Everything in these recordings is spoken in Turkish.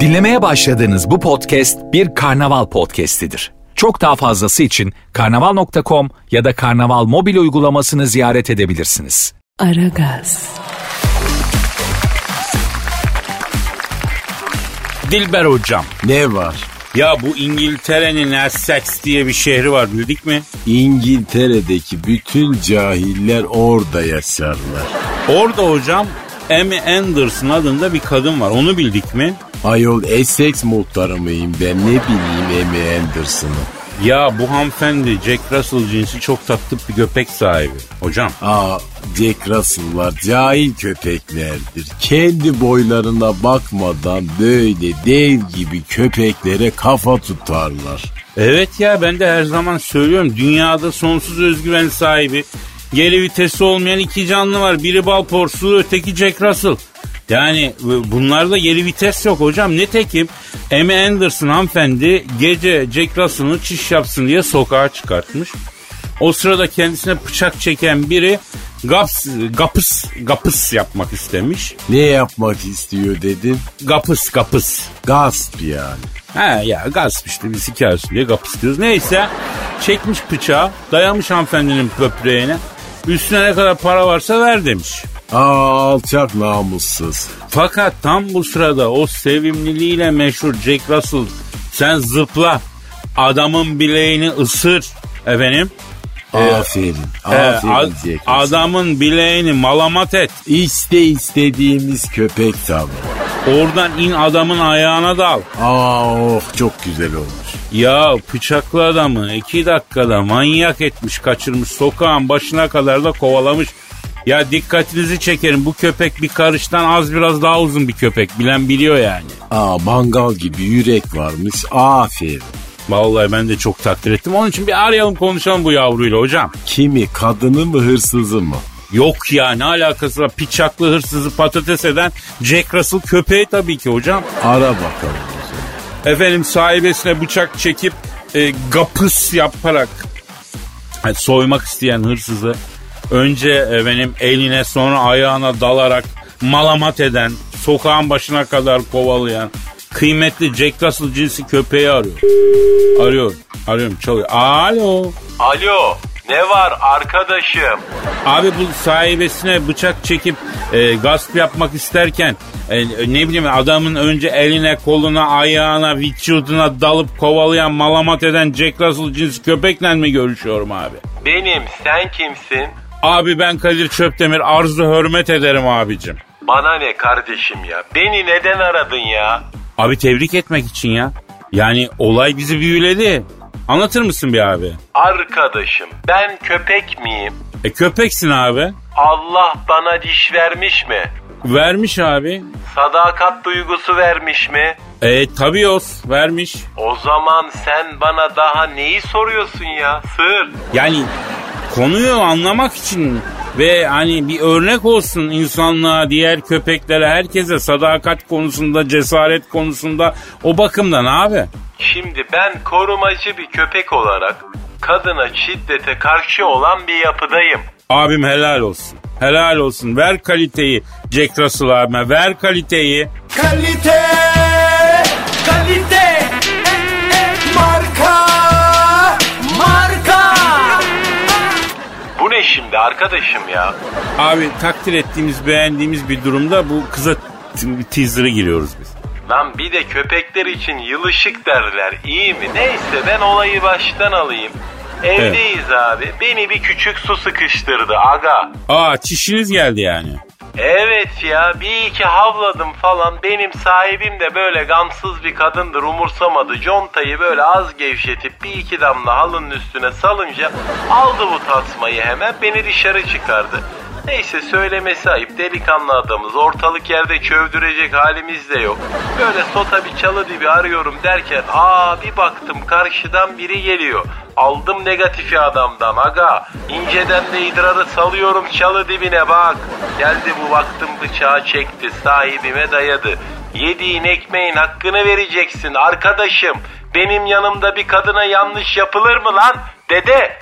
Dinlemeye başladığınız bu podcast bir karnaval podcastidir. Çok daha fazlası için karnaval.com ya da karnaval mobil uygulamasını ziyaret edebilirsiniz. Aragaz, Dilber hocam. Ne var? Ya bu İngiltere'nin Essex diye bir şehri var bildik mi? İngiltere'deki bütün cahiller orada yaşarlar. Orada hocam Amy Anderson adında bir kadın var. Onu bildik mi? Ayol Essex muhtarı mıyım ben ne bileyim Amy Anderson'ı. Ya bu hanımefendi Jack Russell cinsi çok tatlı bir köpek sahibi. Hocam Aa Jack Russell'lar cahil köpeklerdir. Kendi boylarına bakmadan böyle dev gibi köpeklere kafa tutarlar. Evet ya ben de her zaman söylüyorum. Dünyada sonsuz özgüven sahibi. Geri vitesi olmayan iki canlı var. Biri bal porsuğu öteki Jack Russell. Yani e, bunlarda geri vites yok hocam. Nitekim Amy Anderson hanımefendi gece Jack Russell'ı çiş yapsın diye sokağa çıkartmış. O sırada kendisine bıçak çeken biri gaps, gapıs, gapıs yapmak istemiş. Ne yapmak istiyor dedin? Gapıs, gapıs. Gasp yani. Ha ya gasp işte biz hikayesi diye gapıs diyoruz. Neyse çekmiş bıçağı dayamış hanımefendinin böbreğine. Üstüne ne kadar para varsa ver demiş. Aa alçak namussuz. Fakat tam bu sırada o sevimliliğiyle meşhur Jack Russell sen zıpla adamın bileğini ısır efendim. Aferin. Ee, Aferin Russell. adamın bileğini malamat et. İşte istediğimiz köpek tabi. Oradan in adamın ayağına dal. Aa oh çok güzel olmuş. Ya bıçaklı adamı iki dakikada manyak etmiş kaçırmış sokağın başına kadar da kovalamış. Ya dikkatinizi çekerim bu köpek bir karıştan az biraz daha uzun bir köpek bilen biliyor yani. Aa mangal gibi yürek varmış. Aferin. Vallahi ben de çok takdir ettim. Onun için bir arayalım konuşalım bu yavruyla hocam. Kimi kadını mı hırsızı mı? Yok ya ne alakası var piçaklı hırsızı patates eden Jack Russell köpeği tabii ki hocam. Ara bakalım. Efendim sahibesine bıçak çekip e, gapıs yaparak e, soymak isteyen hırsızı önce efendim eline sonra ayağına dalarak malamat eden sokağın başına kadar kovalayan kıymetli Jack Russell cinsi köpeği arıyor. Arıyorum. Arıyorum çalıyor. Alo. Alo ne var arkadaşım? Abi bu sahibesine bıçak çekip e, gasp yapmak isterken e, ne bileyim adamın önce eline koluna ayağına vücuduna dalıp kovalayan malamat eden Jack Russell cinsi köpekle mi görüşüyorum abi? Benim sen kimsin? Abi ben Kadir Çöptemir arzu hürmet ederim abicim. Bana ne kardeşim ya? Beni neden aradın ya? Abi tebrik etmek için ya. Yani olay bizi büyüledi. Anlatır mısın bir abi? Arkadaşım ben köpek miyim? E köpeksin abi. Allah bana diş vermiş mi? Vermiş abi. Sadakat duygusu vermiş mi? E tabii os vermiş. O zaman sen bana daha neyi soruyorsun ya? Sır. Yani konuyu anlamak için ve hani bir örnek olsun insanlığa, diğer köpeklere, herkese sadakat konusunda, cesaret konusunda o bakımdan abi. Şimdi ben korumacı bir köpek olarak kadına şiddete karşı olan bir yapıdayım. Abim helal olsun. Helal olsun. Ver kaliteyi Jack Russell abime. Ver kaliteyi. Kalite, kalite, Ne şimdi arkadaşım ya? Abi takdir ettiğimiz, beğendiğimiz bir durumda bu kıza teaser'a giriyoruz biz. Lan bir de köpekler için yılışık derler iyi mi? Neyse ben olayı baştan alayım. Evdeyiz abi. Beni bir küçük su sıkıştırdı aga. Aa çişiniz geldi yani. Evet ya bir iki havladım falan. Benim sahibim de böyle gamsız bir kadındır umursamadı. Contayı böyle az gevşetip bir iki damla halının üstüne salınca aldı bu tasmayı hemen beni dışarı çıkardı. Neyse söylemesi ayıp delikanlı adamız ortalık yerde çövdürecek halimiz de yok. Böyle sota bir çalı dibi arıyorum derken aa bir baktım karşıdan biri geliyor. Aldım negatifi adamdan aga. İnceden de idrarı salıyorum çalı dibine bak. Geldi bu baktım bıçağı çekti sahibime dayadı. Yediğin ekmeğin hakkını vereceksin arkadaşım. Benim yanımda bir kadına yanlış yapılır mı lan? Dede.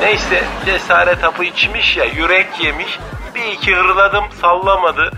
Neyse cesaret hapı içmiş ya yürek yemiş. Bir iki hırladım sallamadı.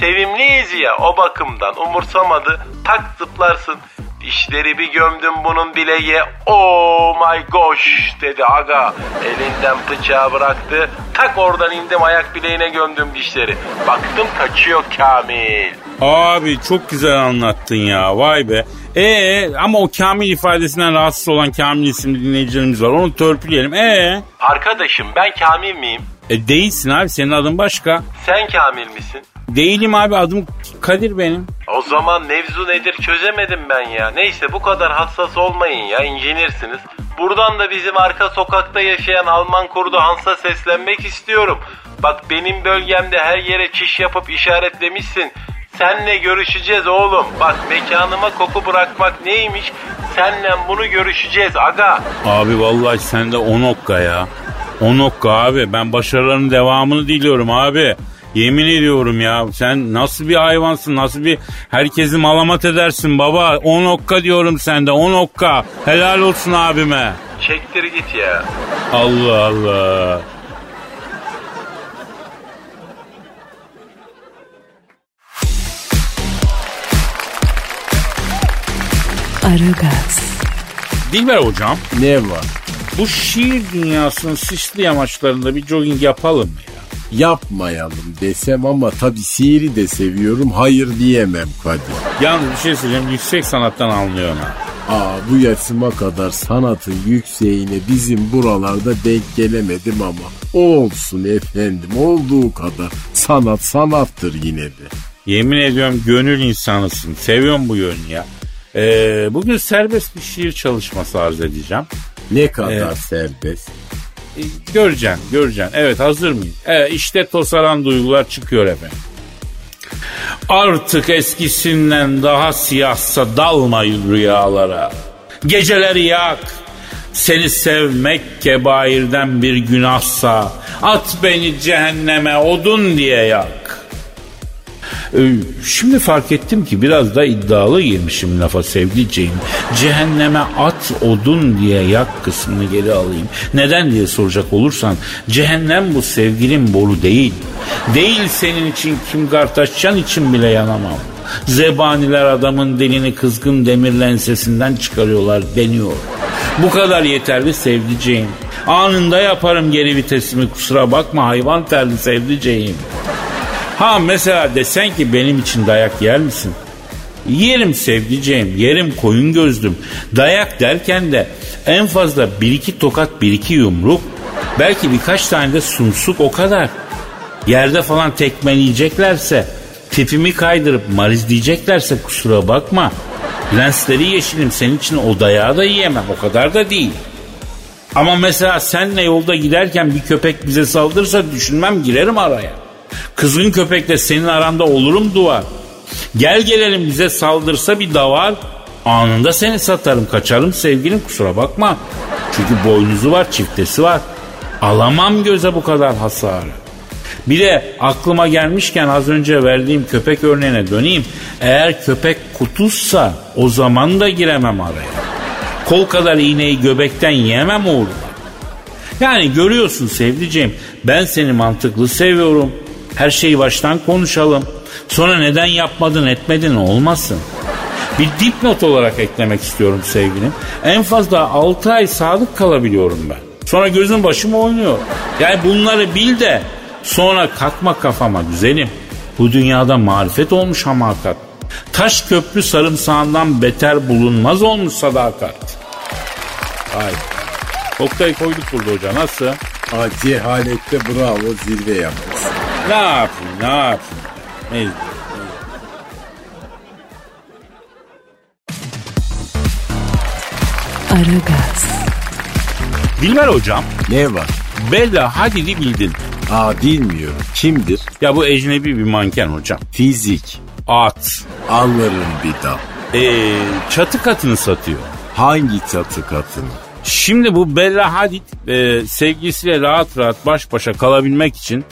Sevimliyiz ya o bakımdan umursamadı. Tak zıplarsın. Dişleri bir gömdüm bunun bileğe. Oh my gosh dedi aga. Elinden bıçağı bıraktı. Tak oradan indim ayak bileğine gömdüm dişleri. Baktım kaçıyor Kamil. Abi çok güzel anlattın ya vay be. Ee ama o Kamil ifadesinden rahatsız olan Kamil isimli dinleyicilerimiz var. Onu törpüleyelim. Ee Arkadaşım ben Kamil miyim? E, değilsin abi senin adın başka. Sen Kamil misin? Değilim abi adım Kadir benim. O zaman mevzu nedir çözemedim ben ya. Neyse bu kadar hassas olmayın ya incinirsiniz. Buradan da bizim arka sokakta yaşayan Alman kurdu Hans'a seslenmek istiyorum. Bak benim bölgemde her yere çiş yapıp işaretlemişsin. Senle görüşeceğiz oğlum. Bak mekanıma koku bırakmak neymiş? Senle bunu görüşeceğiz aga. Abi vallahi sende on okka ya. On okka abi ben başarıların devamını diliyorum abi. Yemin ediyorum ya sen nasıl bir hayvansın nasıl bir herkesi malamat edersin baba. On okka diyorum sende on okka. Helal olsun abime. Çektir git ya. Allah Allah. Aragaz, Dilber hocam Ne var? Bu şiir dünyasının sisli yamaçlarında bir jogging yapalım mı ya? Yapmayalım desem ama tabii şiiri de seviyorum. Hayır diyemem Kadir. Yalnız bir şey söyleyeyim yüksek sanattan anlıyorum ha. Aa bu yaşıma kadar sanatın yükseğine bizim buralarda denk gelemedim ama olsun efendim olduğu kadar sanat sanattır yine de. Yemin ediyorum gönül insanısın. Seviyorum bu yönü ya. Ee, bugün serbest bir şiir çalışması arz edeceğim. Ne kadar Evet. serbest. Göreceksin, göreceksin. Evet hazır mıyız? Evet işte tosaran duygular çıkıyor efendim. Artık eskisinden daha siyahsa dalma rüyalara. Geceleri yak. Seni sevmek kebairden bir günahsa at beni cehenneme odun diye yak. Ee, Şimdi fark ettim ki biraz da iddialı girmişim lafa sevdiceğim. Cehenneme at odun diye yak kısmını geri alayım. Neden diye soracak olursan cehennem bu sevgilin boru değil. Değil senin için Kim Kardashian için bile yanamam. Zebaniler adamın dilini kızgın demir lensesinden çıkarıyorlar deniyor. Bu kadar yeterli sevdiceğim. Anında yaparım geri vitesimi kusura bakma hayvan terli sevdiceğim. Ha mesela desen ki benim için dayak yer misin? Yerim sevdiceğim, yerim koyun gözlüm. Dayak derken de en fazla bir iki tokat bir iki yumruk. Belki birkaç tane de sumsuk o kadar. Yerde falan tekmeleyeceklerse, tipimi kaydırıp mariz diyeceklerse kusura bakma. Lensleri yeşilim senin için o dayağı da yiyemem o kadar da değil. Ama mesela senle yolda giderken bir köpek bize saldırırsa düşünmem girerim araya. Kızgın köpekle senin aranda olurum duvar. Gel gelelim bize saldırsa bir davar. Anında seni satarım kaçarım sevgilim kusura bakma. Çünkü boynuzu var çiftesi var. Alamam göze bu kadar hasarı. Bir de aklıma gelmişken az önce verdiğim köpek örneğine döneyim. Eğer köpek kutuzsa o zaman da giremem araya. Kol kadar iğneyi göbekten yiyemem uğruna. Yani görüyorsun sevdiceğim ben seni mantıklı seviyorum. Her şeyi baştan konuşalım. Sonra neden yapmadın etmedin olmasın. Bir dipnot olarak eklemek istiyorum sevgilim. En fazla 6 ay sadık kalabiliyorum ben. Sonra gözüm başım oynuyor. Yani bunları bil de sonra kalkma kafama güzelim. Bu dünyada marifet olmuş hamakat. Taş köprü sarımsağından beter bulunmaz olmuş sadakat. Ay. Oktay koyduk burada hoca nasıl? Aa, cehalette bravo zirve yapmışsın. Ne yapayım ne yapayım? Neyse. Aragaz, Dilber hocam Ne var? Bella Hadid'i bildin. Aa bilmiyorum. Kimdir? Ya bu ecnebi bir manken hocam. Fizik. At. Alırım bir dal. Ee, çatı katını satıyor. Hangi çatı katını? Şimdi bu Bella Hadid e, sevgilisiyle rahat rahat baş başa kalabilmek için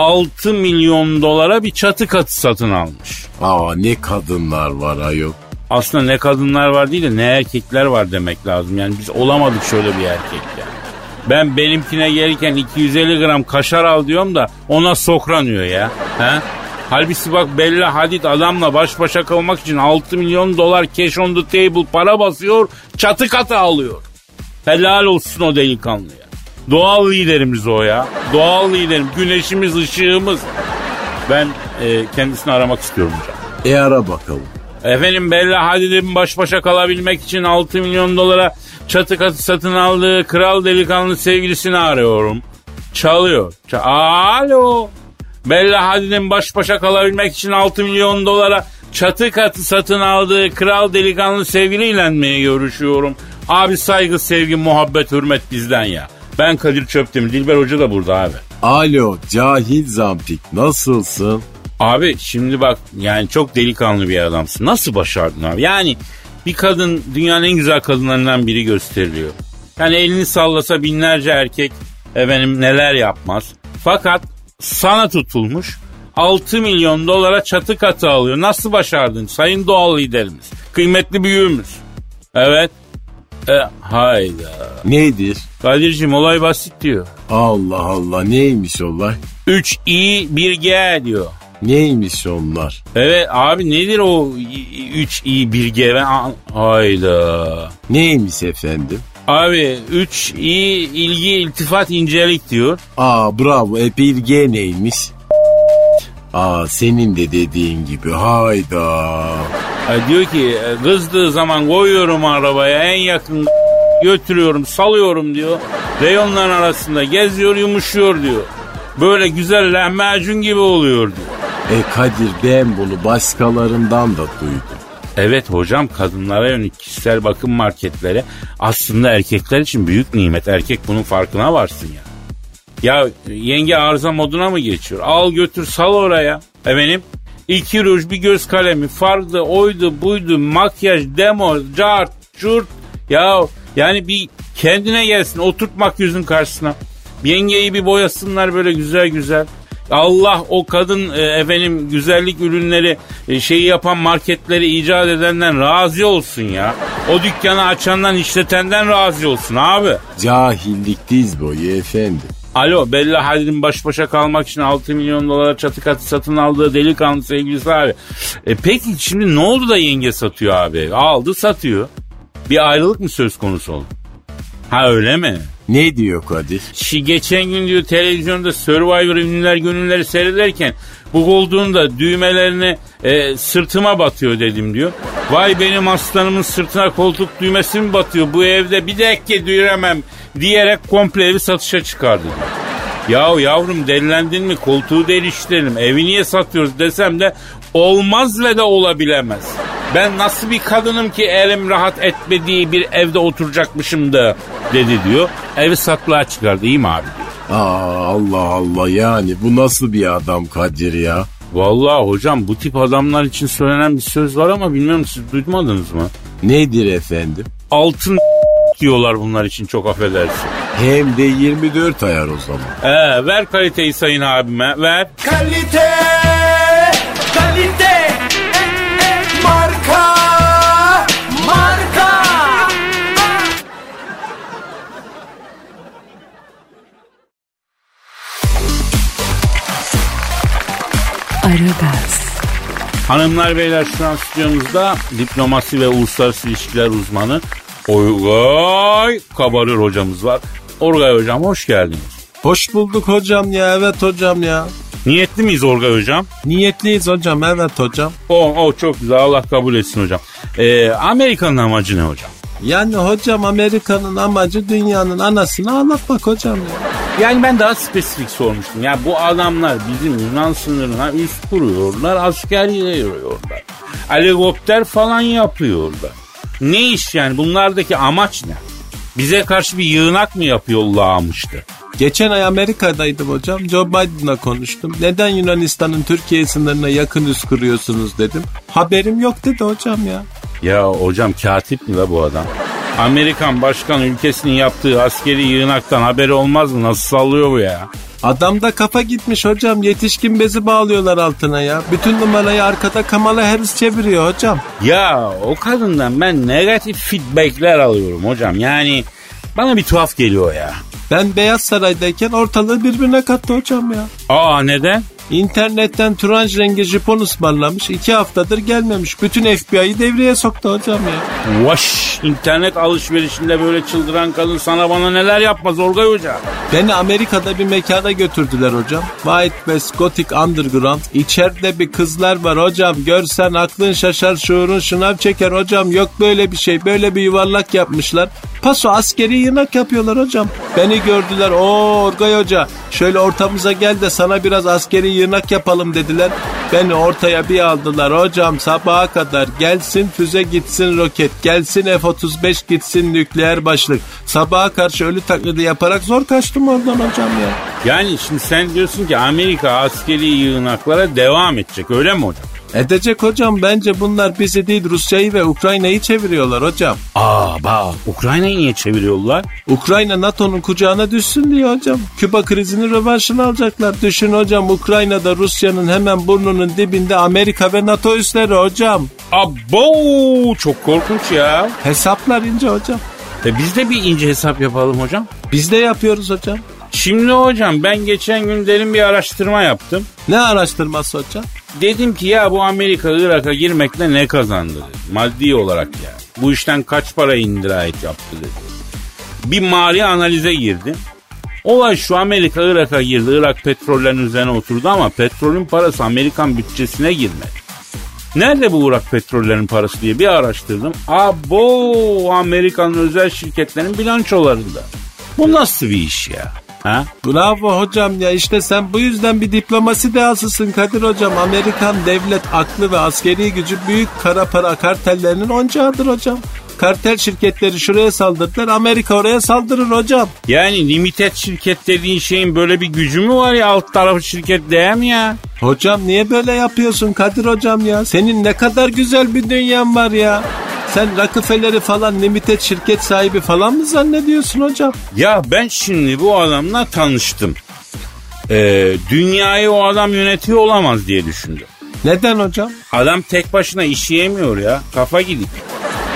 6 milyon dolara bir çatı katı satın almış. Aa ne kadınlar var ayol. Aslında ne kadınlar var değil de ne erkekler var demek lazım. Yani biz olamadık şöyle bir erkek yani. Ben benimkine gelirken 250 gram kaşar al diyorum da ona sokranıyor ya. He? Halbuki bak Bella Hadid adamla baş başa kalmak için 6 milyon dolar cash on the table para basıyor, çatı katı alıyor. Helal olsun o delikanlıya. Doğal liderimiz o ya. Doğal liderim. Güneşimiz, ışığımız. Ben e, kendisini aramak istiyorum hocam. E ara bakalım. Efendim Bella Hadid'in baş başa kalabilmek için 6 milyon dolara çatı katı satın aldığı kral delikanlı sevgilisini arıyorum. Çalıyor. Ça- Alo. Bella Hadid'in baş başa kalabilmek için 6 milyon dolara çatı katı satın aldığı kral delikanlı sevgiliyle mi görüşüyorum? Abi saygı, sevgi, muhabbet, hürmet bizden ya. Ben Kadir Çöptemir. Dilber Hoca da burada abi. Alo cahil zampik nasılsın? Abi şimdi bak yani çok delikanlı bir adamsın. Nasıl başardın abi? Yani bir kadın dünyanın en güzel kadınlarından biri gösteriliyor. Yani elini sallasa binlerce erkek efendim neler yapmaz. Fakat sana tutulmuş 6 milyon dolara çatı katı alıyor. Nasıl başardın sayın doğal liderimiz? Kıymetli büyüğümüz. Evet. E, hayda. Nedir? Kadir'cim olay basit diyor. Allah Allah neymiş olay? 3 i 1 g diyor. Neymiş onlar? Evet abi nedir o 3 i 1 g ben hayda. Neymiş efendim? Abi 3 i ilgi iltifat incelik diyor. Aa bravo epilge neymiş? Aa senin de dediğin gibi hayda. Ha, diyor ki e, kızdığı zaman koyuyorum arabaya en yakın götürüyorum salıyorum diyor. Reyonların arasında geziyor yumuşuyor diyor. Böyle güzel lahmacun gibi oluyor diyor. E Kadir ben bunu başkalarından da duydum. Evet hocam kadınlara yönelik kişisel bakım marketleri aslında erkekler için büyük nimet. Erkek bunun farkına varsın ya. Ya yenge arıza moduna mı geçiyor? Al götür sal oraya. Efendim iki ruj bir göz kalemi fardı oydu buydu makyaj demo cart curt. Ya yani bir kendine gelsin oturtmak yüzün karşısına. Yengeyi bir boyasınlar böyle güzel güzel. Allah o kadın e, efendim güzellik ürünleri e, şeyi yapan marketleri icat edenden razı olsun ya. O dükkanı açandan işletenden razı olsun abi. Cahillik diz boyu efendim. Alo Bella Hadid'in baş başa kalmak için 6 milyon dolara çatı katı satın aldığı delikanlı sevgilisi abi. E peki şimdi ne oldu da yenge satıyor abi? Aldı satıyor. Bir ayrılık mı söz konusu oldu? Ha öyle mi? Ne diyor Kadir? Şi geçen gün diyor televizyonda Survivor ünlüler gönülleri seyrederken bu koltuğun da düğmelerini e, sırtıma batıyor dedim diyor. Vay benim aslanımın sırtına koltuk düğmesi mi batıyor bu evde bir dakika duyuramam diyerek komple evi satışa çıkardı diyor. Yahu yavrum delilendin mi koltuğu değiştirelim evi niye satıyoruz desem de olmaz ve de olabilemez. Ben nasıl bir kadınım ki elim rahat etmediği bir evde oturacakmışım da dedi diyor. Evi satlığa çıkardı iyi mi abi diyor. Aa Allah Allah yani bu nasıl bir adam Kadir ya? Vallahi hocam bu tip adamlar için söylenen bir söz var ama bilmiyorum siz duymadınız mı? Nedir efendim? Altın diyorlar bunlar için çok affedersin. Hem de 24 ayar o zaman. Ee, ver kaliteyi sayın abime ver. Kalite, kalite, marka, marka. Aragaz, Hanımlar beyler şu an stüdyomuzda diplomasi ve uluslararası ilişkiler uzmanı Orgay Kabarır hocamız var. Orgay hocam hoş geldiniz. Hoş bulduk hocam ya evet hocam ya. Niyetli miyiz Orgay hocam? Niyetliyiz hocam evet hocam. O, o çok güzel Allah kabul etsin hocam. Ee, Amerika'nın amacı ne hocam? Yani hocam Amerika'nın amacı dünyanın anasını ağlatmak hocam ya. Yani ben daha spesifik sormuştum. Ya bu adamlar bizim Yunan sınırına üst kuruyorlar, asker yayıyorlar. Helikopter falan yapıyorlar. Ne iş yani bunlardaki amaç ne? Bize karşı bir yığınak mı yapıyorlarmıştı? Geçen ay Amerika'daydım hocam. Joe Biden'la konuştum. Neden Yunanistan'ın Türkiye sınırına yakın üst kuruyorsunuz dedim. Haberim yok dedi hocam ya. Ya hocam katip mi la bu adam? Amerikan başkan ülkesinin yaptığı askeri yığınaktan haberi olmaz mı? Nasıl sallıyor bu ya? Adamda kafa gitmiş hocam. Yetişkin bezi bağlıyorlar altına ya. Bütün numarayı arkada Kamala Harris çeviriyor hocam. Ya o kadından ben negatif feedbackler alıyorum hocam. Yani bana bir tuhaf geliyor ya. Ben Beyaz Saray'dayken ortalığı birbirine kattı hocam ya. Aa neden? İnternetten turanj rengi jipon ısmarlamış. iki haftadır gelmemiş. Bütün FBI'yi devreye soktu hocam ya. Vaş internet alışverişinde böyle çıldıran kadın sana bana neler yapmaz Orgay Hoca. Beni Amerika'da bir mekana götürdüler hocam. White West Gothic Underground. İçeride bir kızlar var hocam. Görsen aklın şaşar şuurun şınav çeker hocam. Yok böyle bir şey. Böyle bir yuvarlak yapmışlar. Paso askeri yınak yapıyorlar hocam. Beni gördüler. O Orgay Hoca şöyle ortamıza gel de sana biraz askeri yırnak yapalım dediler. Beni ortaya bir aldılar hocam sabaha kadar gelsin füze gitsin roket gelsin F-35 gitsin nükleer başlık. Sabaha karşı ölü taklidi yaparak zor kaçtım oradan hocam ya. Yani şimdi sen diyorsun ki Amerika askeri yığınaklara devam edecek öyle mi hocam? Edecek hocam bence bunlar bizi değil Rusya'yı ve Ukrayna'yı çeviriyorlar hocam. Aa bak Ukrayna'yı niye çeviriyorlar? Ukrayna NATO'nun kucağına düşsün diye hocam. Küba krizini rövanşını alacaklar. Düşün hocam Ukrayna'da Rusya'nın hemen burnunun dibinde Amerika ve NATO üsleri hocam. Abo çok korkunç ya. Hesaplar ince hocam. E biz de bir ince hesap yapalım hocam. Biz de yapıyoruz hocam. Şimdi hocam ben geçen gün derin bir araştırma yaptım. Ne araştırması hocam? Dedim ki ya bu Amerika Irak'a girmekle ne kazandı dedi. Maddi olarak ya. Bu işten kaç para indirayet yaptı dedi. Bir mali analize girdim. Olay şu Amerika Irak'a girdi. Irak petrollerin üzerine oturdu ama petrolün parası Amerikan bütçesine girmedi. Nerede bu Irak petrollerin parası diye bir araştırdım. Abo Amerikan özel şirketlerin bilançolarında. Bu nasıl bir iş ya? Ha? Bravo hocam ya işte sen bu yüzden bir diplomasi dehasısın Kadir hocam. Amerikan devlet aklı ve askeri gücü büyük kara para kartellerinin oncağıdır hocam. Kartel şirketleri şuraya saldırdılar Amerika oraya saldırır hocam. Yani limited şirket dediğin şeyin böyle bir gücü mü var ya alt tarafı şirket değil mi ya? Hocam niye böyle yapıyorsun Kadir hocam ya? Senin ne kadar güzel bir dünyan var ya. Sen Rockefeller'i falan limited şirket sahibi falan mı zannediyorsun hocam? Ya ben şimdi bu adamla tanıştım. Ee, dünyayı o adam yönetiyor olamaz diye düşündüm. Neden hocam? Adam tek başına iş yiyemiyor ya. Kafa gidip.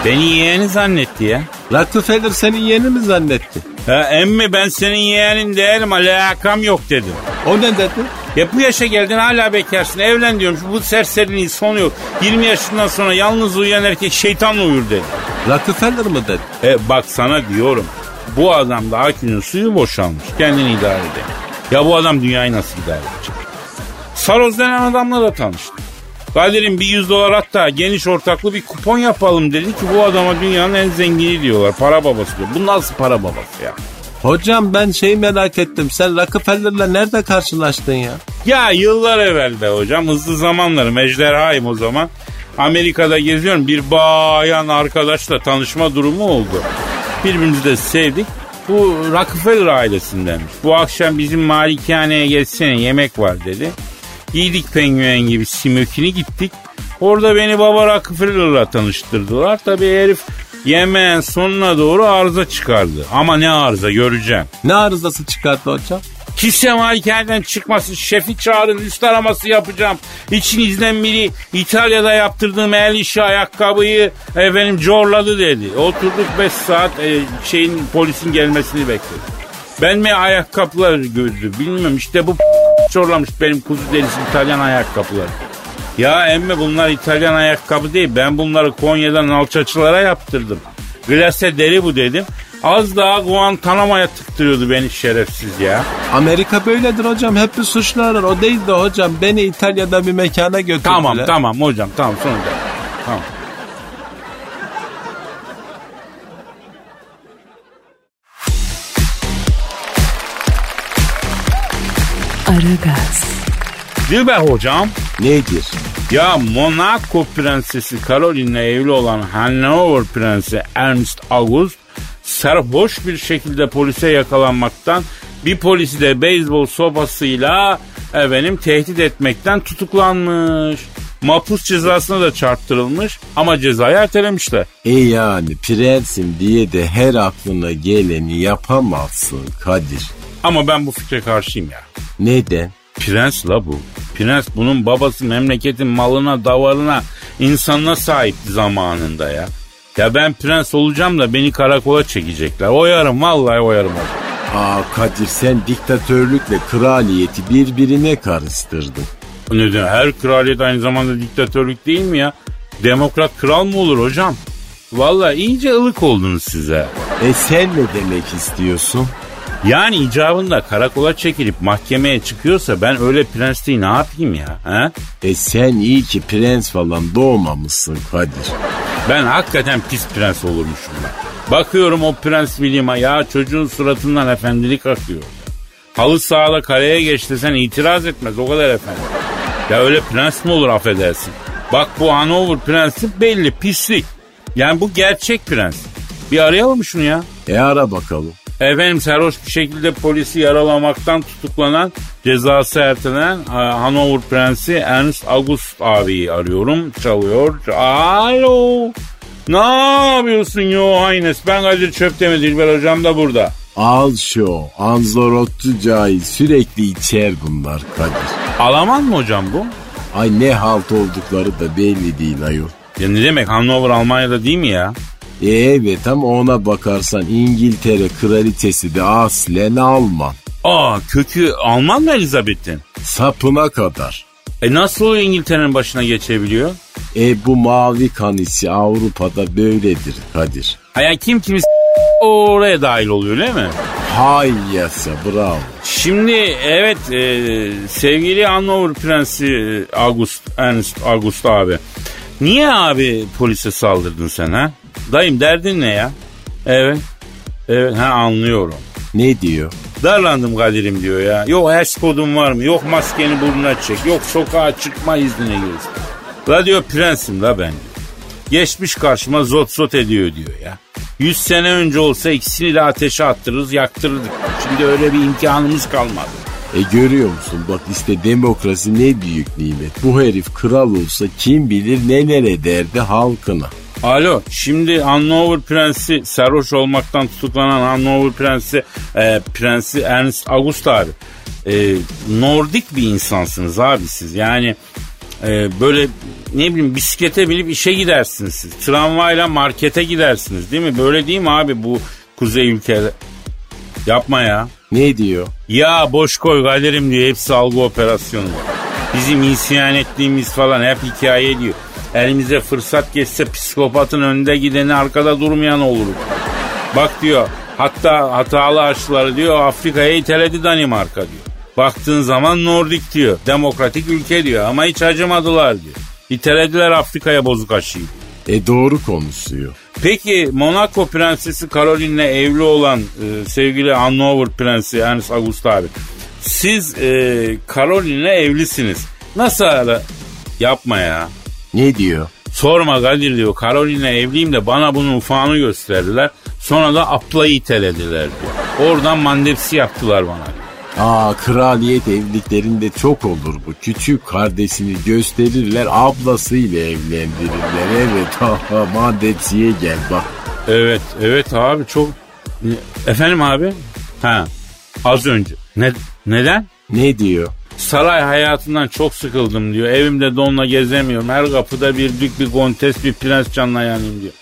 Beni yeğeni zannetti ya. Rockefeller senin yeğeni mi zannetti? Ha, emmi ben senin yeğenin değilim alakam yok dedim. O ne dedi? Ya bu yaşa geldin hala bekarsın evlen diyorum. Bu serseriliğin sonu yok. 20 yaşından sonra yalnız uyuyan erkek şeytanla uyur dedi. Rockefeller mı dedi? E bak sana diyorum. Bu adam da akünün suyu boşalmış. Kendini idare edemiyor. Ya bu adam dünyayı nasıl idare edecek? Saroz denen adamla da tanıştım. Kadir'in bir 100 dolar hatta geniş ortaklı bir kupon yapalım dedi ki bu adama dünyanın en zengini diyorlar. Para babası diyor. Bu nasıl para babası ya? Hocam ben şey merak ettim. Sen Rockefeller'la nerede karşılaştın ya? Ya yıllar evvel be hocam hızlı zamanlarım ejderhayım o zaman. Amerika'da geziyorum bir bayan arkadaşla tanışma durumu oldu. Birbirimizi de sevdik. Bu Rockefeller ailesindenmiş. Bu akşam bizim malikaneye geçsene yemek var dedi. Giydik penguen gibi simökini gittik. Orada beni baba Rockefeller'la tanıştırdılar. Tabii herif yemeğin sonuna doğru arıza çıkardı. Ama ne arıza göreceğim. Ne arızası çıkarttı hocam? Kişi malikaneden çıkması, şefi çağırın, üst araması yapacağım. İçinizden biri İtalya'da yaptırdığım el işi ayakkabıyı efendim corladı dedi. Oturduk 5 saat e, şeyin polisin gelmesini bekledik. Ben mi ayakkabılar gördü bilmiyorum işte bu çorlamış benim kuzu derisi İtalyan ayakkabıları. Ya emme bunlar İtalyan ayakkabı değil ben bunları Konya'dan alçaçılara yaptırdım. Glase deri bu dedim. Az daha Guantanamo'ya tıktırıyordu beni şerefsiz ya. Amerika böyledir hocam. Hep bir suçlu arar. O değil de hocam beni İtalya'da bir mekana götürdüler. Tamam tamam hocam tamam sonra da. Tamam. Aragaz, Dilber hocam. Nedir? Ya Monaco prensesi Caroline'le evli olan Hanover prensi Ernst August sarhoş bir şekilde polise yakalanmaktan bir polisi de beyzbol sopasıyla efendim tehdit etmekten tutuklanmış. Mapus cezasına da çarptırılmış ama cezayı ertelemişler. E yani prensim diye de her aklına geleni yapamazsın Kadir. Ama ben bu fikre karşıyım ya. Neden? Prens la bu. Prens bunun babası memleketin malına, davarına, insanına sahipti zamanında ya. Ya ben prens olacağım da beni karakola çekecekler. Oyarım vallahi oyarım. Aa Kadir sen diktatörlükle kraliyeti birbirine karıştırdın. Neden? Her kraliyet aynı zamanda diktatörlük değil mi ya? Demokrat kral mı olur hocam? Vallahi iyice ılık oldunuz size. E sen ne demek istiyorsun? Yani icabında karakola çekilip mahkemeye çıkıyorsa ben öyle prensliği ne yapayım ya? He? E sen iyi ki prens falan doğmamışsın Kadir. Ben hakikaten pis prens olurmuşum ben. Bakıyorum o prens bilime ya çocuğun suratından efendilik akıyor. Halı sahada kaleye geçti sen itiraz etmez o kadar efendi. Ya öyle prens mi olur affedersin? Bak bu Hanover prensi belli pislik. Yani bu gerçek prens. Bir arayalım şunu ya. E ara bakalım. Efendim sarhoş bir şekilde polisi yaralamaktan tutuklanan cezası ertelenen Hanover Prensi Ernst August abiyi arıyorum. Çalıyor. Alo. Ne yapıyorsun yo Haynes? Ben Kadir Çöptemir Dilber hocam da burada. Al şu Anzorottu cahil sürekli içer bunlar Kadir. Alaman mı hocam bu? Ay ne halt oldukları da belli değil ayol. Ya ne demek Hanover Almanya'da değil mi ya? Evet ama ona bakarsan İngiltere kraliçesi de aslen Alman. Aa kökü Alman mı Elizabeth'in? Sapına kadar. E nasıl oluyor İngiltere'nin başına geçebiliyor? E bu mavi kan işi Avrupa'da böyledir Kadir. Ha yani kim kimi oraya dahil oluyor değil mi? Hay yasa bravo. Şimdi evet e, sevgili Hanover Prensi e, August, Ernst August abi. Niye abi polise saldırdın sen ha? Dayım derdin ne ya? Evet. Evet ha anlıyorum. Ne diyor? Darlandım Kadir'im diyor ya. Yok hash kodun var mı? Yok maskeni burnuna çek. Yok sokağa çıkma iznine girsin. La diyor prensim la ben. Geçmiş karşıma zot zot ediyor diyor ya. Yüz sene önce olsa ikisini de ateşe attırırız yaktırırdık. Şimdi öyle bir imkanımız kalmadı. E görüyor musun bak işte demokrasi ne büyük nimet. Bu herif kral olsa kim bilir neler ederdi halkına. Alo şimdi Hannover Prensi sarhoş olmaktan tutuklanan Hannover Prensi e, Prensi Ernst August abi. E, Nordik bir insansınız abi siz yani e, böyle ne bileyim bisiklete binip işe gidersiniz siz. Tramvayla markete gidersiniz değil mi? Böyle değil mi abi bu kuzey ülkede? Yapma ya. Ne diyor? Ya boş koy galerim diyor hepsi algı operasyonu. Bizim isyan ettiğimiz falan hep hikaye diyor. Elimize fırsat geçse psikopatın önünde gideni arkada durmayan oluruz. Bak diyor hatta hatalı aşıları diyor Afrika'ya iteledi Danimarka diyor. Baktığın zaman Nordik diyor. Demokratik ülke diyor ama hiç acımadılar diyor. İtelediler Afrika'ya bozuk aşıyı. E doğru konuşuyor. Peki Monaco prensesi Caroline'le evli olan e, sevgili Hanover prensi Ernst August abi. Siz e, Caroline'le evlisiniz. Nasıl ara? Yapma ya. Ne diyor? Sorma Kadir diyor. Caroline'le evliyim de bana bunun ufağını gösterdiler. Sonra da aplayı itelediler diyor. Oradan mandepsi yaptılar bana diyor. Aa kraliyet evliliklerinde çok olur bu. Küçük kardeşini gösterirler ablasıyla evlendirirler. Evet ha mandepsiye gel bak. Evet, evet abi çok... Efendim abi? Ha, az önce. Ne, neden? Ne diyor? Saray hayatından çok sıkıldım diyor. Evimde donla gezemiyorum. Her kapıda bir dük, bir kontes, bir prens canına yanayım diyor.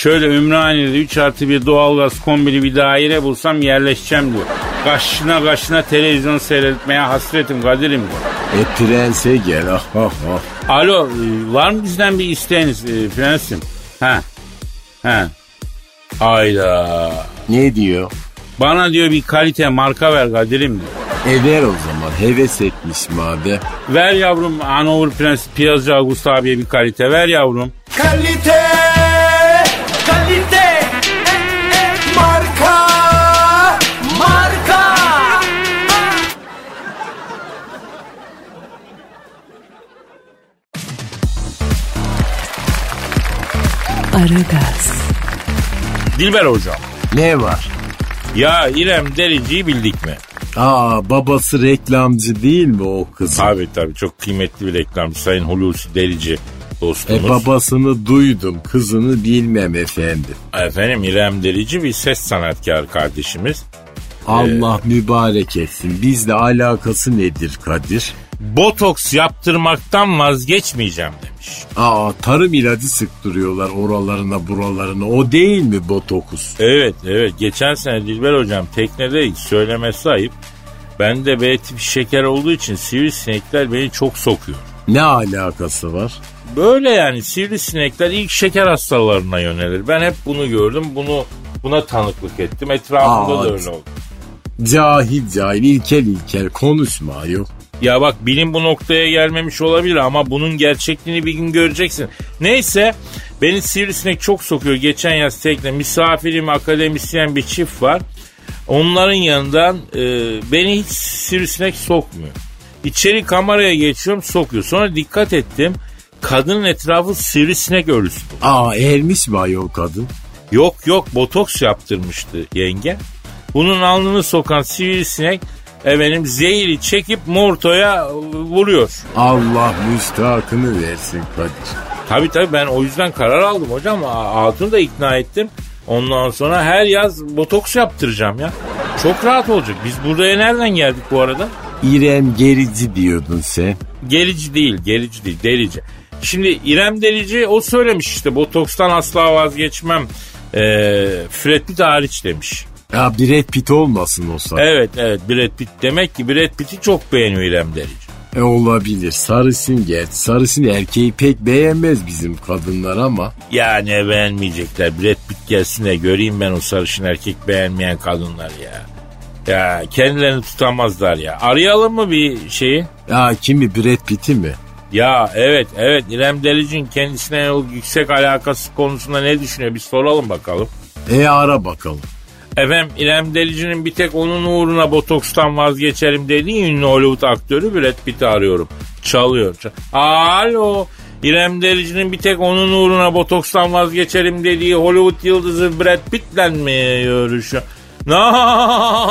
Şöyle Ümraniye'de 3 artı bir doğalgaz kombili bir daire bulsam yerleşeceğim diyor. Kaşına kaşına televizyon seyretmeye hasretim Kadir'im diyor. E prense gel ah ah ah. Alo e, var mı bizden bir isteğiniz e, prensim? Ha. Ha. Ayda. Ne diyor? Bana diyor bir kalite marka ver Kadir'im diyor. E ver o zaman heves etmiş madem. Ver yavrum Hanover Prens Piyazcı August abiye bir kalite ver yavrum. Kalite, Aragaz, Dilber hocam. Ne var? Ya İrem Derici'yi bildik mi? Aa babası reklamcı değil mi o kız? Tabii tabii çok kıymetli bir reklamcı Sayın Hulusi Derici dostumuz. E babasını duydum kızını bilmem efendim. Efendim İrem Derici bir ses sanatkarı kardeşimiz. Allah mübarek etsin. Bizle alakası nedir Kadir? Botoks yaptırmaktan vazgeçmeyeceğim demiş. Aa tarım ilacı sıktırıyorlar oralarına buralarına. O değil mi botokus? Evet evet geçen sene Dilber hocam teknede söylemesi ayıp. Bende B tipi şeker olduğu için sivrisinekler beni çok sokuyor. Ne alakası var? Böyle yani sivrisinekler ilk şeker hastalarına yönelir. Ben hep bunu gördüm. Bunu buna tanıklık ettim. Etrafımda Aa, da öyle oldu. Cahil cahil ilkel ilkel konuşma yok. Ya bak bilim bu noktaya gelmemiş olabilir ama bunun gerçekliğini bir gün göreceksin. Neyse beni sivrisinek çok sokuyor. Geçen yaz tekne misafirim akademisyen bir çift var. Onların yanından e, beni hiç sivrisinek sokmuyor. İçeri kameraya geçiyorum sokuyor. Sonra dikkat ettim. Kadının etrafı sivrisinek örüsü. Aa ermiş mi ayol kadın? Yok yok botoks yaptırmıştı yenge. Bunun alnını sokan sivrisinek efendim zehiri çekip mortoya vuruyor. Allah müstahakını versin Kadir. Tabii tabii ben o yüzden karar aldım hocam. Hatunu da ikna ettim. Ondan sonra her yaz botoks yaptıracağım ya. Çok rahat olacak. Biz buraya nereden geldik bu arada? İrem Gerici diyordun sen. Gerici değil, gerici değil, delici. Şimdi İrem Delici o söylemiş işte botokstan asla vazgeçmem. Ee, Fred Pitt hariç demiş. Ya Brad Pitt olmasın o zaman. Evet evet Brad Pitt demek ki Brad Pitt'i çok beğeniyor İrem Delici. E olabilir. Sarısın gerçi. Sarısın erkeği pek beğenmez bizim kadınlar ama. Yani beğenmeyecekler. Brad Pitt gelsin de göreyim ben o sarışın erkek beğenmeyen kadınlar ya. Ya kendilerini tutamazlar ya. Arayalım mı bir şeyi? Ya kimi Brad Pitt'i mi? Ya evet evet İrem Delici'nin kendisine o yüksek alakası konusunda ne düşünüyor bir soralım bakalım. E ara bakalım. Efendim İrem Delici'nin bir tek onun uğruna botokstan vazgeçerim dediği ünlü Hollywood aktörü Brad Pitt'i arıyorum. Çalıyor. çal- Alo. İrem Delici'nin bir tek onun uğruna botokstan vazgeçerim dediği Hollywood yıldızı Brad Pitt'le mi görüşüyor? Ne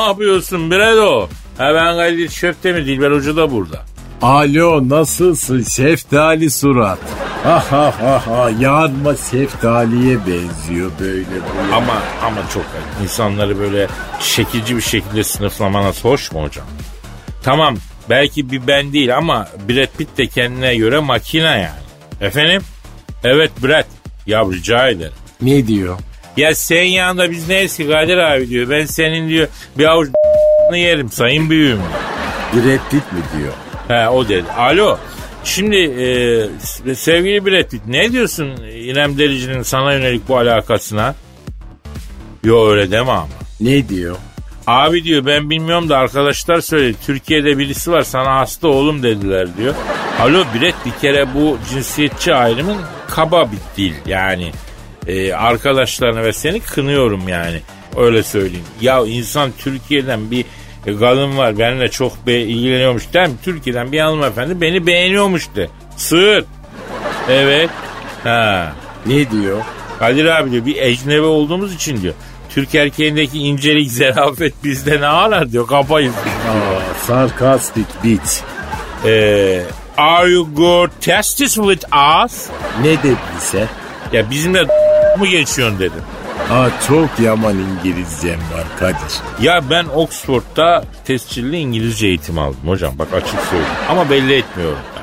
yapıyorsun Bredo? Ha ben Kadir Şöpte mi? Dilber Hoca da burada. Alo nasılsın şeftali surat? Ha ha ha ha yanma şeftaliye benziyor böyle bu. Ama ama çok ayıp. insanları böyle şekilci bir şekilde sınıflamanız hoş mu hocam? Tamam belki bir ben değil ama Brad Pitt de kendine göre makine yani. Efendim? Evet Brad. Ya rica ederim. Ne diyor? Ya sen yanında biz neyiz ki Kadir abi diyor. Ben senin diyor bir avuç yerim sayın büyüğüm. Brad Pitt mi diyor? He o dedi. Alo. Şimdi e, sevgili Brad Pitt ne diyorsun İrem Derici'nin sana yönelik bu alakasına? Yo öyle deme ama. Ne diyor? Abi diyor ben bilmiyorum da arkadaşlar söyledi. Türkiye'de birisi var sana hasta oğlum dediler diyor. Alo Brett bir kere bu cinsiyetçi ayrımın kaba bir dil yani. Ee, arkadaşlarını ve seni kınıyorum yani. Öyle söyleyeyim. Ya insan Türkiye'den bir kadın var benimle çok be ilgileniyormuş der mi? Türkiye'den bir hanımefendi beni beğeniyormuş de. Sığır. Evet. Ha. Ne diyor? Kadir abi diyor bir ecnebi olduğumuz için diyor. Türk erkeğindeki incelik, zarafet bizde ne arar diyor. Kapayız. Aa, sarkastik bitch. Ee, are you good testis with us? Ne dedin sen? Ya bizimle mı geçiyorsun dedim. Aa, çok yaman İngilizcem var Kadir. Ya ben Oxford'da tescilli İngilizce eğitim aldım hocam. Bak açık söyleyeyim. Ama belli etmiyorum ben.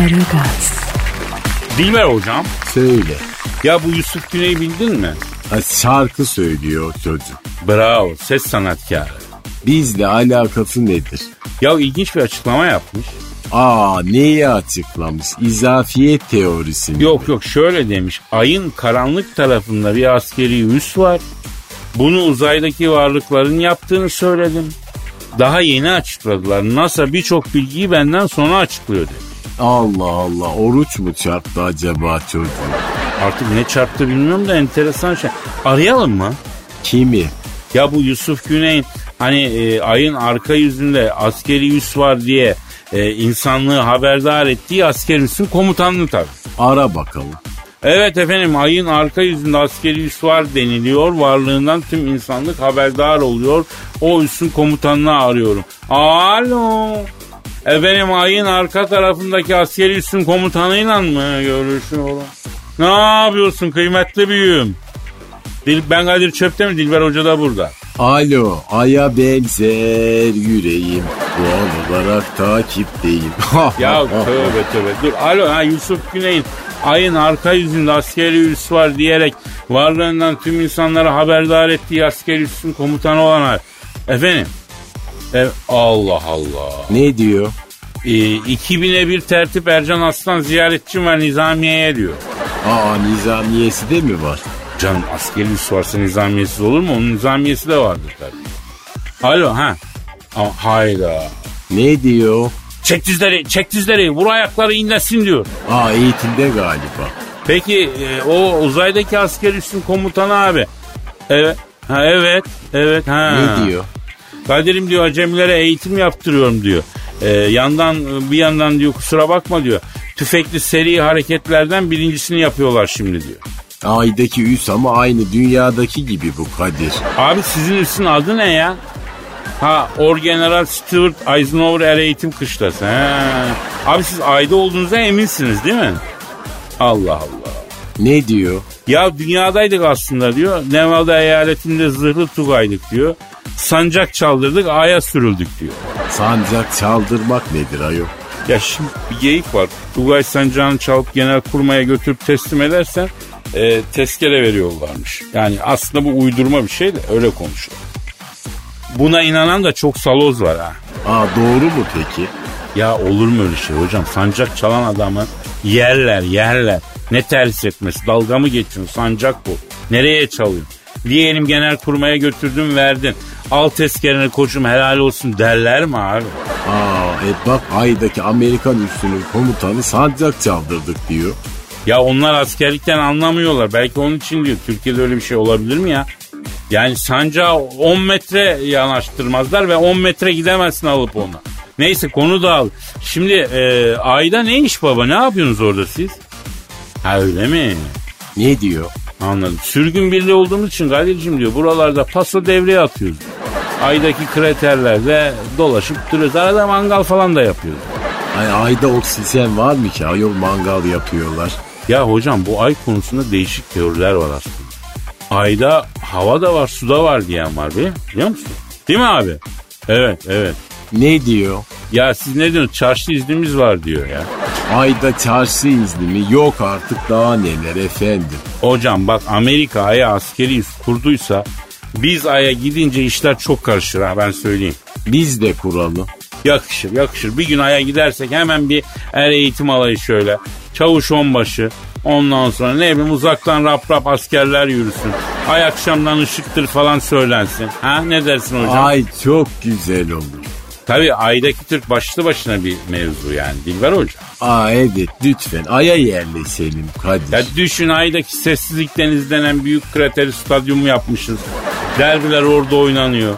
Aragaz, Dilber hocam. Söyle. Ya bu Yusuf Güney'i bildin mi? Ha, şarkı söylüyor çocuk. Bravo. Ses sanatkarı. Bizle alakası nedir? Ya ilginç bir açıklama yapmış. Aa neyi açıklamış? İzafiyet teorisi mi? Yok yok şöyle demiş. Ayın karanlık tarafında bir askeri üs var. Bunu uzaydaki varlıkların yaptığını söyledim. Daha yeni açıkladılar. NASA birçok bilgiyi benden sonra açıklıyor demiş. Allah Allah oruç mu çarptı acaba çocuğu? Artık ne çarptı bilmiyorum da enteresan şey. Arayalım mı? Kimi? Ya bu Yusuf Güney'in hani e, ayın arka yüzünde askeri üs var diye e, insanlığı haberdar ettiği askeri üssün komutanlığı tabii. Ara bakalım. Evet efendim ayın arka yüzünde askeri üs var deniliyor. Varlığından tüm insanlık haberdar oluyor. O üssün komutanını arıyorum. Alo. Efendim ayın arka tarafındaki askeri üssün komutanıyla mı görüşüyorum? Ne yapıyorsun kıymetli büyüğüm? Dil- Ben Kadir Çöp'te mi? Dilber Hoca da burada. Alo, aya benzer yüreğim. Doğal olarak takipteyim. Ya tövbe tövbe. Dur alo ha Yusuf Güney'in ayın arka yüzünde askeri üs var diyerek varlığından tüm insanları haberdar ettiği askeri üssün komutanı olan ay. Efendim? E, Allah Allah. Ne diyor? E, 2000'e bir tertip Ercan Aslan ziyaretçim var Nizamiye'ye diyor. Aa nizamiyesi de mi var? Canım askeri üs varsa nizamiyesiz olur mu? Onun nizamiyesi de vardır tabii. Alo ha. Ama hayda. Ne diyor? Çek dizleri, çek dizleri, vur ayakları inlesin diyor. Aa eğitimde galiba. Peki e, o uzaydaki asker üssün komutanı abi. Evet. Ha evet. Evet. Ha. Ne diyor? Kadir'im diyor acemilere eğitim yaptırıyorum diyor. E, yandan bir yandan diyor kusura bakma diyor. Tüfekli seri hareketlerden birincisini yapıyorlar şimdi diyor. Aydaki üs ama aynı dünyadaki gibi bu Kadir. Abi sizin üssün adı ne ya? Ha Orgeneral Stuart Eisenhower Er Eğitim Kışlası. Ha. Abi siz ayda olduğunuza eminsiniz değil mi? Allah Allah. Ne diyor? Ya dünyadaydık aslında diyor. Nevada eyaletinde zırhlı tugaydık diyor. Sancak çaldırdık aya sürüldük diyor. Sancak çaldırmak nedir ayol? Ya şimdi bir geyik var. Tugay sancağını çalıp genel kurmaya götürüp teslim edersen e, tezkere veriyorlarmış. Yani aslında bu uydurma bir şey de öyle konuşuyor. Buna inanan da çok saloz var ha. Aa doğru mu peki? Ya olur mu öyle şey hocam? Sancak çalan adamı yerler yerler. Ne terhis etmesi? Dalga mı geçiyorsun? Sancak bu. Nereye çalıyorsun? Diyelim genel kurmaya götürdün verdin. Al tezkereni koçum helal olsun derler mi abi? Aa e bak Ay'daki Amerikan üssünün komutanı sancak çaldırdık diyor. Ya onlar askerlikten anlamıyorlar. Belki onun için diyor. Türkiye'de öyle bir şey olabilir mi ya? Yani sancağı 10 metre yanaştırmazlar ve 10 metre gidemezsin alıp ona. Neyse konu dağıl. Şimdi e, ayda ne iş baba? Ne yapıyorsunuz orada siz? Ha öyle mi? Ne diyor? Anladım. Sürgün birliği olduğumuz için Kadir'cim diyor buralarda paso devreye atıyoruz. Aydaki kraterlerde dolaşıp duruyoruz. Arada mangal falan da yapıyoruz. Ay, ayda oksijen var mı ki? Ayol mangal yapıyorlar. Ya hocam bu ay konusunda değişik teoriler var aslında. Ayda hava da var, su da var diyen var biliyor, biliyor musun? Değil mi abi? Evet, evet. Ne diyor? Ya siz ne diyorsunuz? Çarşı iznimiz var diyor ya. Ayda çarşı izni mi? Yok artık daha neler efendim. Hocam bak Amerika aya askeri üs kurduysa biz aya gidince işler çok karışır ha ben söyleyeyim. Biz de kuralım. Yakışır yakışır. Bir gün aya gidersek hemen bir er eğitim alayı şöyle. Çavuş onbaşı. Ondan sonra ne bileyim uzaktan rap rap askerler yürüsün. Ay akşamdan ışıktır falan söylensin. Ha ne dersin hocam? Ay çok güzel olur. Tabii aydaki Türk başlı başına bir mevzu yani Dilber Hoca. Aa evet lütfen aya yerleşelim Kadir. Ya düşün aydaki sessizlik deniz denen büyük krateri stadyumu yapmışız. Derbiler orada oynanıyor.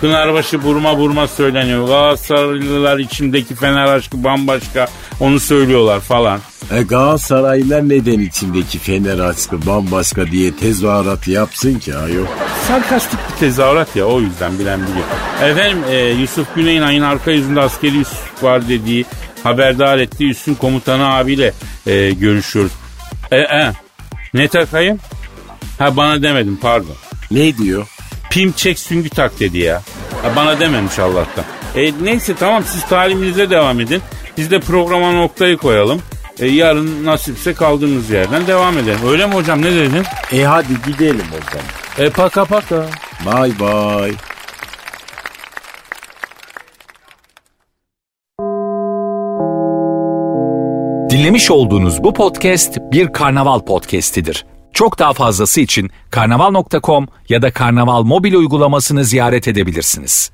Pınarbaşı burma burma söyleniyor. Galatasaraylılar içindeki Fener aşkı bambaşka onu söylüyorlar falan. E Galatasaraylılar neden içindeki Fener aşkı bambaşka diye tezahürat yapsın ki ayol? Sarkastik bir tezahürat ya o yüzden bilen biliyor. Efendim e, Yusuf Güney'in ayın arka yüzünde askeri üs var dediği haberdar ettiği üssün komutanı abiyle e, görüşüyoruz. E, e, ne takayım? Ha bana demedim pardon. Ne diyor? Pim çek süngü tak dedi ya. Ha, bana dememiş Allah'tan. E, neyse tamam siz taliminize devam edin. Biz de programa noktayı koyalım. E, yarın nasipse kaldığımız yerden devam edelim. Öyle mi hocam ne dedin? E hadi gidelim o zaman. E paka paka. Bye bye. Dinlemiş olduğunuz bu podcast bir karnaval podcastidir. Çok daha fazlası için karnaval.com ya da karnaval mobil uygulamasını ziyaret edebilirsiniz.